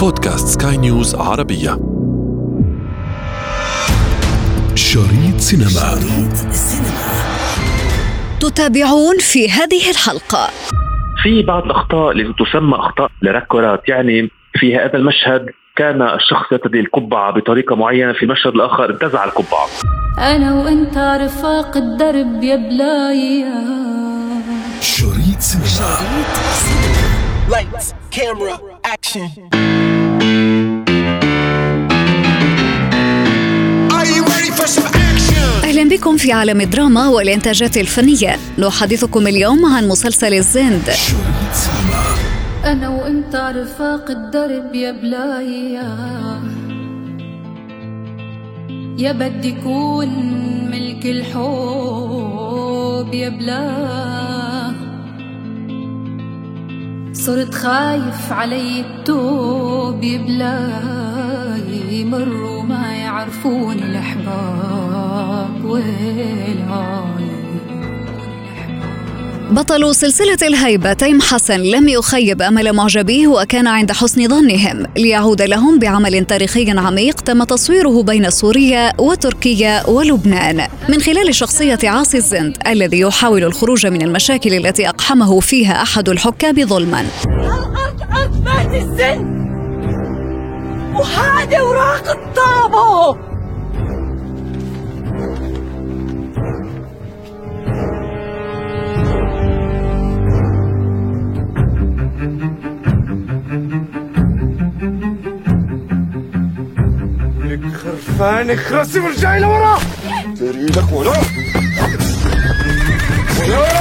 بودكاست سكاي نيوز عربية. شريط سينما. شريط تتابعون في هذه الحلقة. في بعض الأخطاء اللي تسمى أخطاء لركورات يعني في هذا المشهد كان الشخص يرتدي القبعة بطريقة معينة في المشهد الآخر انتزع القبعة. أنا وأنت رفاق الدرب يا بلايا شريط سينما. Lights, camera, action. أهلا بكم في عالم الدراما والإنتاجات الفنية. نحدثكم اليوم عن مسلسل الزند. أنا وأنت رفاق الدرب يا بلايا. يا بدي يكون ملك الحب يا بلا صرت خايف علي التوب يا بلاي مروا ما يعرفوني الأحباب ويلاي بطل سلسلة الهيبة تيم حسن لم يخيب أمل معجبيه وكان عند حسن ظنهم ليعود لهم بعمل تاريخي عميق تم تصويره بين سوريا وتركيا ولبنان. من خلال شخصية عاصي الزند الذي يحاول الخروج من المشاكل التي أقحمه فيها أحد الحكام ظلما. الأرض أرض بيت الزن وهذا وراق الطابو لك خرفانك راسي ورجعي لورا. تريدك ولا؟ ولا ولا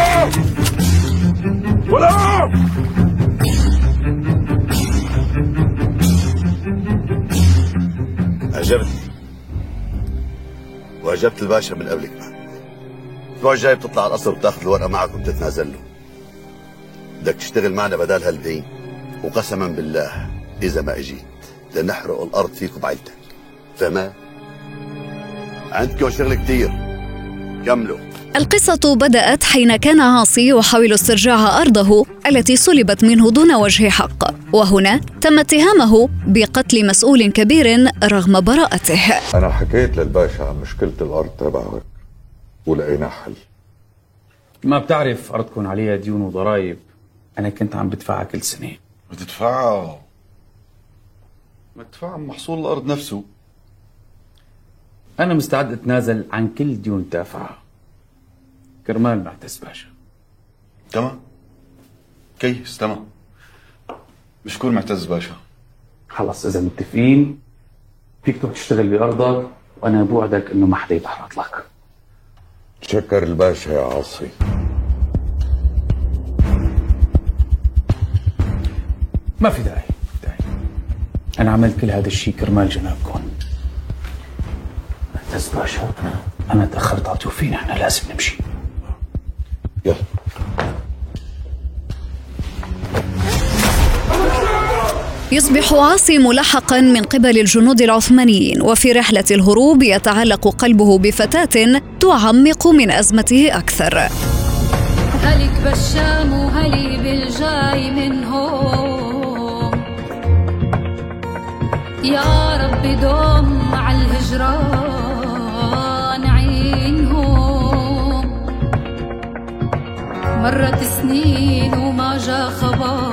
وعجبت الباشا من قبلك. بعد الأسبوع الجاي بتطلع على القصر وبتاخذ الورقة معك وبتتنازل له. بدك تشتغل معنا بدال هالدين. وقسما بالله إذا ما إجيت لنحرق الأرض فيك وبعيلتك. فهمان عندكم شغل كتير. كملوا. القصة بدأت حين كان عاصي يحاول استرجاع أرضه التي سلبت منه دون وجه حق. وهنا تم اتهامه بقتل مسؤول كبير رغم براءته. أنا حكيت للباشا عن مشكلة الأرض تبعك ولقينا حل. ما بتعرف أرضكم عليها ديون وضرائب؟ أنا كنت عم بدفعها كل سنة. ما تدفعها ما تدفع عن محصول الأرض نفسه. أنا مستعد أتنازل عن كل ديون دافعها كرمال معتز باشا تمام؟ كيس تمام. مشكور معتز باشا. خلص إذا متفقين فيك تروح تشتغل بأرضك وأنا بوعدك إنه ما حدا يتحرط لك. تشكر الباشا يا عاصي. ما في داعي داعي. أنا عملت كل هذا الشيء كرمال جنابكم. معتز باشا. أنا تأخرت على توفينا إحنا لازم نمشي. يصبح عاصي ملحقا من قبل الجنود العثمانيين وفي رحلة الهروب يتعلق قلبه بفتاة تعمق من أزمته أكثر. هلك بالشام وهلي بالجاي منهم. يا رب دوم مع الهجران عينهم. مرت سنين وما جا خبر.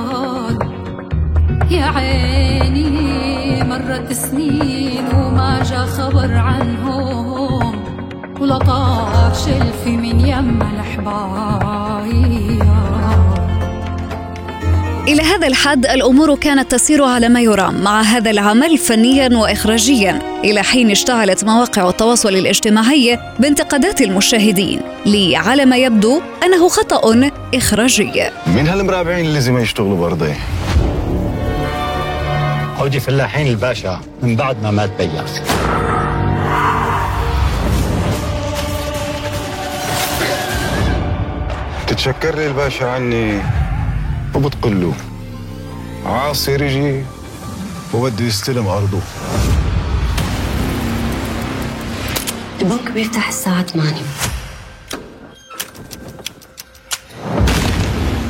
يا عيني مرت سنين وما جا خبر عنهم. ولا طار شلفي من يم الحبايب. إلى هذا الحد الأمور كانت تسير على ما يرام. مع هذا العمل فنيا وإخراجيا. إلى حين اشتعلت مواقع التواصل الاجتماعي بانتقادات المشاهدين. لي على ما يبدو أنه خطأ إخراجي. مين هالمرابعين اللي لازم يشتغلوا بأرضي؟ عودي فلاحين الباشا من بعد ما مات بيا تتشكر لي الباشا عني؟ وبتقول له عاصي رجي. وبده يستلم أرضه البنك بيفتح الساعة 8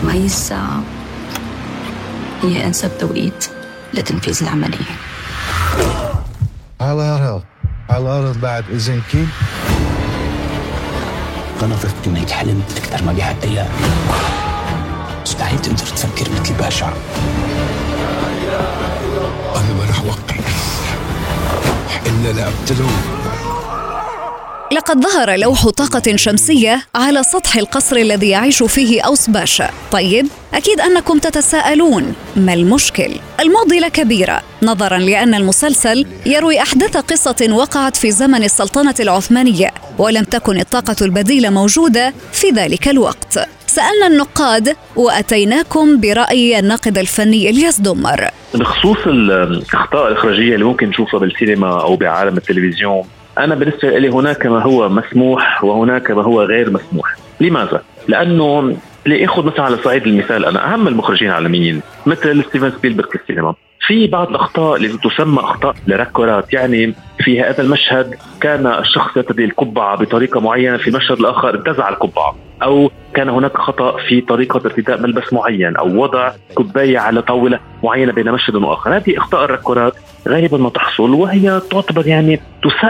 وهي الساعة؟ هي أنسب توقيت. لتنفيذ العملية. على الأرض على الأرض بعد إذن كيف نظرت انك حلمت أكثر ما بحد أيام مستحيل تقدر تفكر مثل باشا. أنا ما رح وقف إلا لأقتله لقد ظهر لوح طاقة شمسية على سطح القصر الذي يعيش فيه أوس باشا طيب أكيد أنكم تتساءلون ما المشكل؟ المعضلة كبيرة نظرا لأن المسلسل يروي أحداث قصة وقعت في زمن السلطنة العثمانية ولم تكن الطاقة البديلة موجودة في ذلك الوقت. سألنا النقاد وأتيناكم برأي الناقد الفني إلياس دمر بخصوص الأخطاء الإخراجية اللي ممكن نشوفها بالسينما أو بعالم التلفزيون أنا بالنسبة لي هناك ما هو مسموح وهناك ما هو غير مسموح. لماذا؟ لأنه ليأخذ مثلا على صعيد المثال أنا أهم المخرجين العالميين مثل ستيفن سبيلبرغ في السينما. في بعض الأخطاء اللي تسمى أخطاء لركورات يعني في هذا المشهد كان الشخص يرتدي القبعة بطريقة معينة في المشهد الآخر انتزع القبعة. أو كان هناك خطأ في طريقة ارتداء ملبس معين أو وضع كوباية على طاولة معينة بين مشهد وآخر. هذه أخطاء الركورات غالبا ما تحصل وهي تعتبر يعني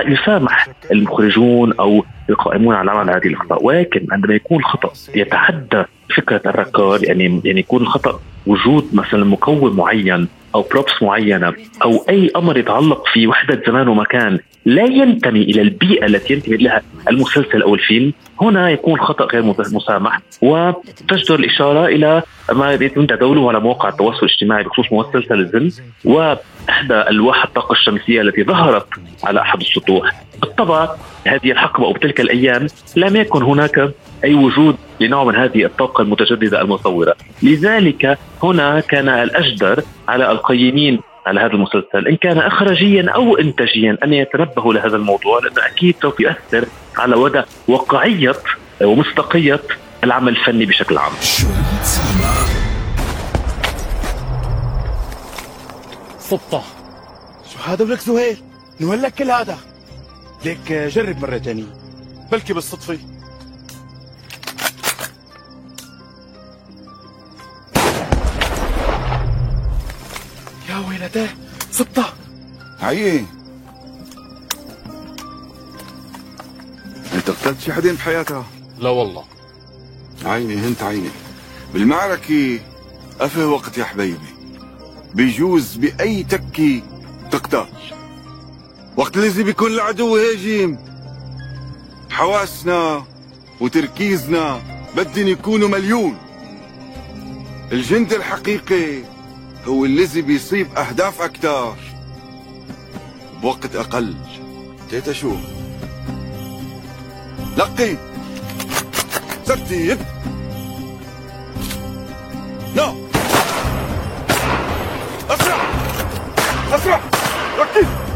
يسامح المخرجون أو القائمون على عمل هذه الأخطاء ولكن عندما يكون الخطأ يتحدى فكرة الركار يعني يعني يكون الخطا وجود مثلا مكون معين أو بروبس معينة أو أي أمر يتعلق في وحدة زمان ومكان لا ينتمي إلى البيئة التي ينتمي لها المسلسل أو الفيلم هنا يكون خطأ غير مسامح وتجدر الإشارة إلى ما يتم تداوله على مواقع التواصل الاجتماعي بخصوص مسلسل الزن وإحدى ألواح الطاقة الشمسية التي ظهرت على أحد السطوح. بالطبع هذه الحقبة أو بتلك الأيام لم يكن هناك أي وجود لنوع من هذه الطاقة المتجددة المصورة، لذلك هنا كان الأجدر على القيمين على هذا المسلسل إن كان اخراجيا أو انتاجيا أن يتنبهوا لهذا الموضوع لأنه أكيد سوف يؤثر على مدى واقعية ومصداقية العمل الفني بشكل عام. سطة شو هذا ولك زهير؟ نولك كل هذا. ليك جرب مرة ثانية بلكي بالصدفة. ويلته سطة عيي انت قتلت شي حدين بحياتها؟ لا والله. عيني هنت عيني. بالمعركة أفه وقت يا حبيبي؟ بيجوز بأي تكي تقتل وقت الذي بيكون العدو هاجم. حواسنا وتركيزنا بدن يكونوا مليون. الجندي الحقيقي هو الذي بيصيب أهداف أكثر بوقت أقل. تيتا شو؟ لقي. ترتيب نو أسرع. أسرع. ركز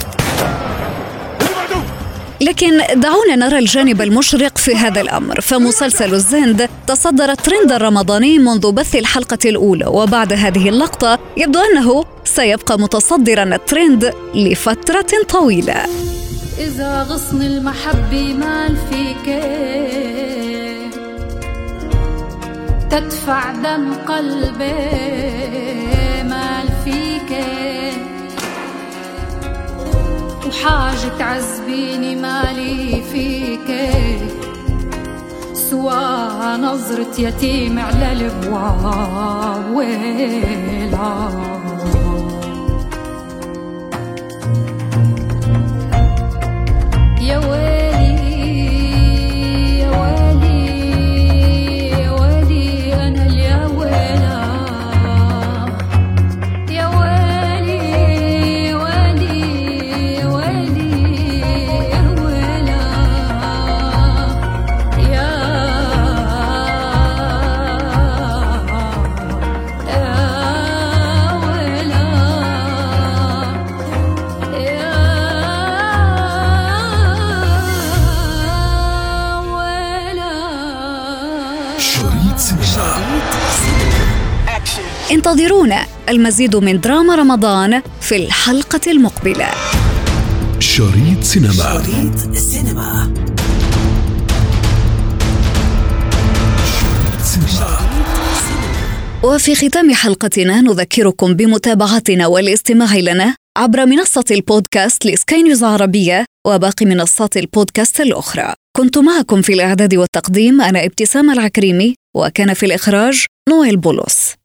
لكن دعونا نرى الجانب المشرق في هذا الأمر. فمسلسل الزند تصدر الترند الرمضاني منذ بث الحلقة الأولى وبعد هذه اللقطة يبدو أنه سيبقى متصدرا الترند لفترة طويلة. إذا غصن المحبة مال فيك تدفع دم قلبي وحاجة تعذبيني مالي فيك. سوا نظرة يتيم على الأبواب ويلا يا ويلي انتظرونا. المزيد من دراما رمضان في الحلقة المقبلة. شريط سينما. شريط سينما. شريط سينما. وفي ختام حلقتنا نذكركم بمتابعتنا والاستماع لنا عبر منصة البودكاست لسكاي نيوز عربية وباقي منصات البودكاست الأخرى. كنت معكم في الإعداد والتقديم أنا ابتسام العكريمي وكان في الإخراج نويل بولس